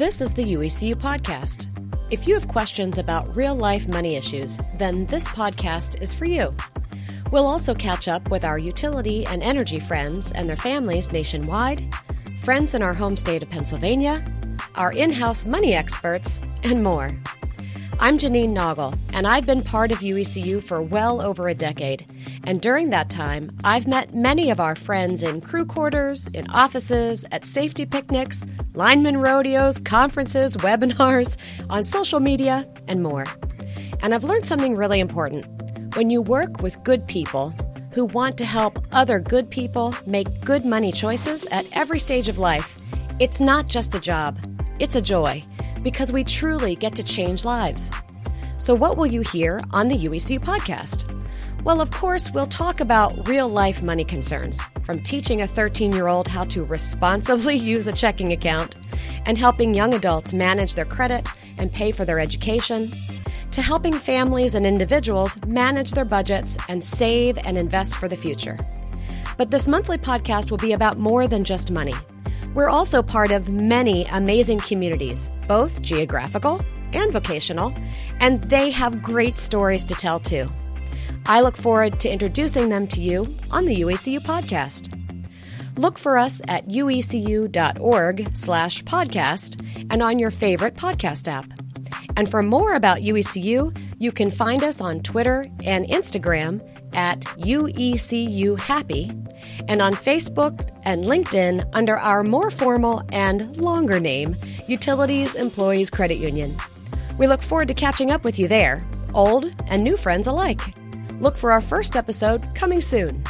This is the UECU podcast. If you have questions about real life money issues, then this podcast is for you. We'll also catch up with our utility and energy friends and their families nationwide, friends in our home state of Pennsylvania, our in house money experts, and more. I'm Janine Noggle, and I've been part of UECU for well over a decade. And during that time, I've met many of our friends in crew quarters, in offices, at safety picnics, lineman rodeos, conferences, webinars, on social media, and more. And I've learned something really important. When you work with good people who want to help other good people make good money choices at every stage of life, it's not just a job, it's a joy because we truly get to change lives. So, what will you hear on the UEC podcast? Well, of course, we'll talk about real life money concerns, from teaching a 13 year old how to responsibly use a checking account and helping young adults manage their credit and pay for their education, to helping families and individuals manage their budgets and save and invest for the future. But this monthly podcast will be about more than just money. We're also part of many amazing communities, both geographical and vocational, and they have great stories to tell too. I look forward to introducing them to you on the UECU podcast. Look for us at uecu.org slash podcast and on your favorite podcast app. And for more about UECU, you can find us on Twitter and Instagram at UECU Happy and on Facebook and LinkedIn under our more formal and longer name, Utilities Employees Credit Union. We look forward to catching up with you there, old and new friends alike. Look for our first episode coming soon.